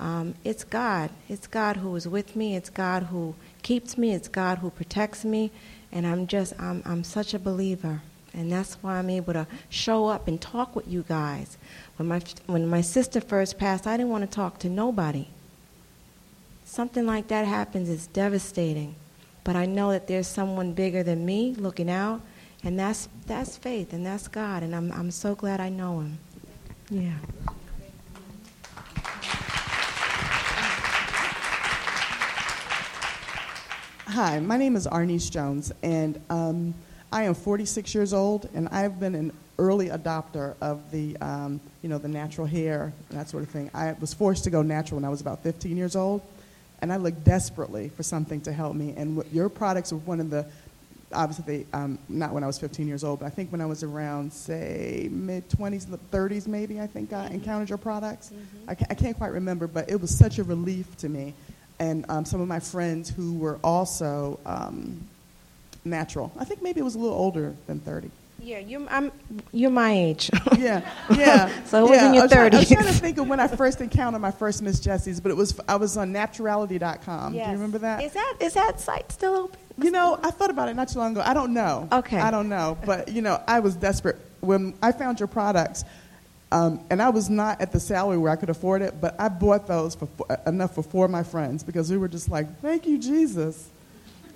um, it's God. It's God who is with me. It's God who keeps me. It's God who protects me. And I'm just I'm I'm such a believer, and that's why I'm able to show up and talk with you guys. When my when my sister first passed, I didn't want to talk to nobody something like that happens, it's devastating. But I know that there's someone bigger than me looking out, and that's, that's faith, and that's God, and I'm, I'm so glad I know Him. Yeah. Hi, my name is Arnice Jones, and um, I am 46 years old, and I've been an early adopter of the, um, you know, the natural hair and that sort of thing. I was forced to go natural when I was about 15 years old, and I looked desperately for something to help me. And your products were one of the, obviously, um, not when I was 15 years old, but I think when I was around, say, mid 20s, 30s, maybe, I think I encountered your products. Mm-hmm. I, ca- I, can't quite remember, but it was such a relief to me. And um, some of my friends who were also um, natural, I think maybe it was a little older than 30. Yeah, you're, I'm, you're my age. [LAUGHS] [LAUGHS] yeah, yeah. so it was yeah. in your 30s. I was, trying, to think of when I first encountered my first Miss Jessie's, but it was I was on nappturality.com. Yes. Do you remember that? Is that is that site still open? You know, I thought about it not too long ago. I don't know. Okay. I don't know, but you know, I was desperate when I found your products. Um, and I was not at the salary where I could afford it, but I bought those for, enough for four of my friends because we were just like, "Thank you, Jesus,"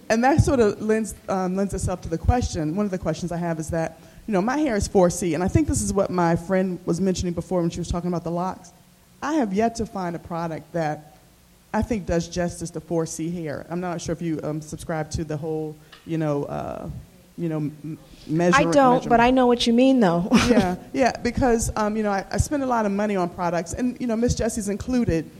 and that sort of lends um, lends itself to the question. One of the questions I have is that you know, my hair is 4C, and I think this is what my friend was mentioning before when she was talking about the locks. I have yet to find a product that I think does justice to 4C hair. I'm not sure if you um, subscribe to the whole, you know, uh, you know, measure. I don't, but I know what you mean, though. [LAUGHS] yeah, [LAUGHS] yeah, because um, you know, I, I, spend a lot of money on products, and you know, Miss Jessie's included.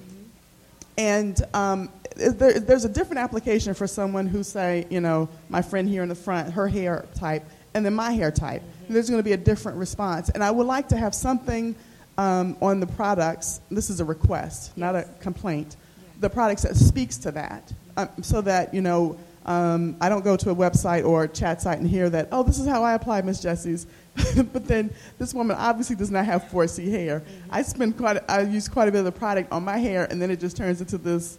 And um, there, there's a different application for someone who say, you know, my friend here in the front, her hair type, and then my hair type there's going to be a different response. And I would like to have something um, on the products. This is a request, yes. not a complaint. The products that speaks to that, um, so that you know. Um, I don't go to a website or a chat site and hear that, oh, this is how I apply Miss Jessie's. [LAUGHS] but then this woman obviously does not have 4C hair. Mm-hmm. I spend quite, I use quite a bit of the product on my hair, and then it just turns into this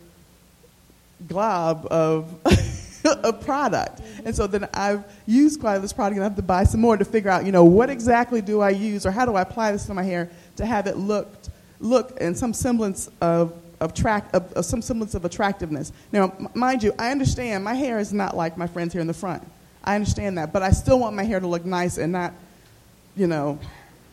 glob of [LAUGHS] a product. And so then I've used quite a this product and I have to buy some more to figure out, you know, what exactly do I use or how do I apply this to my hair to have it look, look in some semblance of, of, of, some semblance of attractiveness. Now, m- mind you, I understand my hair is not like my friends here in the front. I understand that, but I still want my hair to look nice and not, you know,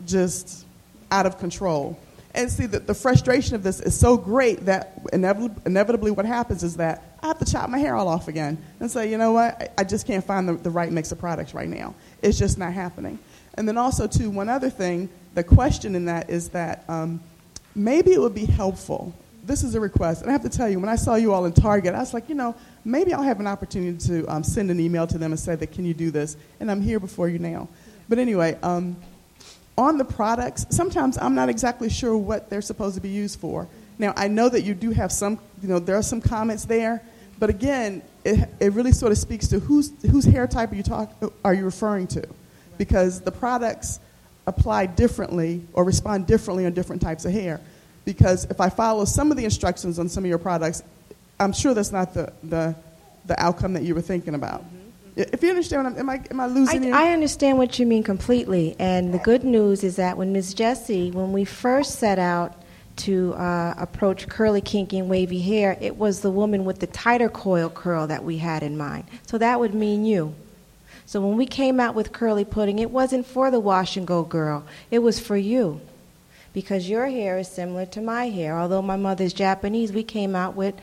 just out of control. And see, that the frustration of this is so great that inevitably, inevitably what happens is that I have to chop my hair all off again and say, you know what, I, I just can't find the, the right mix of products right now. It's just not happening. And then also, too, one other thing, the question in that is that um, maybe it would be helpful. This is a request. And I have to tell you, when I saw you all in Target, I was like, you know, maybe I'll have an opportunity to um, send an email to them and say that, can you do this? And I'm here before you now. But anyway, um, on the products, sometimes I'm not exactly sure what they're supposed to be used for. Now, I know that you do have some, you know, there are some comments there, but again, it, it really sort of speaks to whose, whose hair type are you, talk, are you referring to? Because the products apply differently or respond differently on different types of hair. Because if I follow some of the instructions on some of your products, I'm sure that's not the, the, the outcome that you were thinking about. If you understand what I'm, am I, am I losing I, you? I understand what you mean completely. And the good news is that when Ms. Jessie, when we first set out to uh, approach curly, kinky, and wavy hair, it was the woman with the tighter coil curl that we had in mind. So that would mean you. So when we came out with curly pudding, it wasn't for the wash and go girl, it was for you. Because your hair is similar to my hair. Although my mother's Japanese, we came out with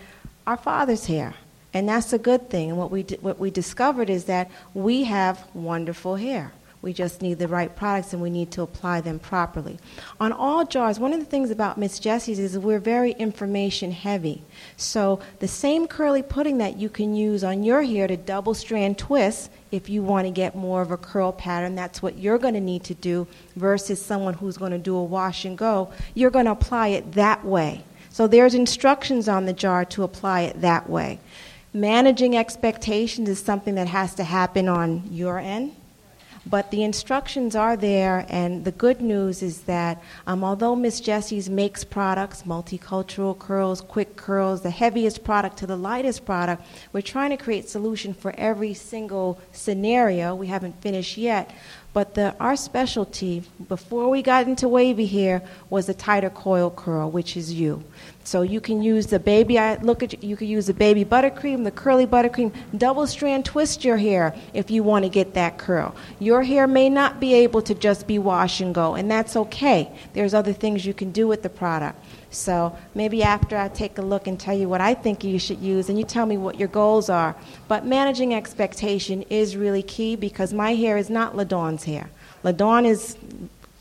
our father's hair. And that's a good thing. And what we, what we discovered is that we have wonderful hair. We just need the right products and we need to apply them properly. On all jars, one of the things about Miss Jessie's is we're very information heavy. So the same curly pudding that you can use on your hair to double strand twist if you want to get more of a curl pattern, that's what you're going to need to do versus someone who's going to do a wash and go. You're going to apply it that way. So there's instructions on the jar to apply it that way. Managing expectations is something that has to happen on your end but the instructions are there, and the good news is that um, although Miss Jessie's makes products, multicultural curls, quick curls, the heaviest product to the lightest product, we're trying to create solution for every single scenario. We haven't finished yet, but the, our specialty, before we got into wavy hair, was the tighter coil curl, which is you. So you can use the baby, I look at you, you can use the baby buttercream, the curly buttercream, double strand twist your hair if you want to get that curl. Your hair may not be able to just be wash and go, and that's okay. There's other things you can do with the product. So maybe after I take a look and tell you what I think you should use, and you tell me what your goals are. But managing expectation is really key because my hair is not LaDawn's hair. LaDawn is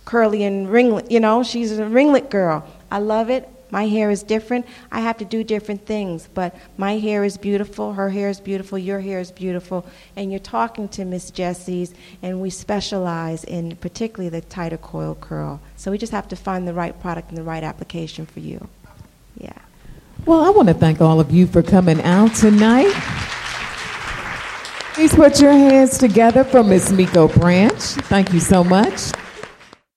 curly and ringlet, you know, she's a ringlet girl. I love it. My hair is different. I have to do different things, but my hair is beautiful. Her hair is beautiful. Your hair is beautiful. And you're talking to Miss Jessie's, and we specialize in particularly the tighter coil curl. So we just have to find the right product and the right application for you. Yeah. Well, I want to thank all of you for coming out tonight. Please put your hands together for Miss Miko Branch. Thank you so much.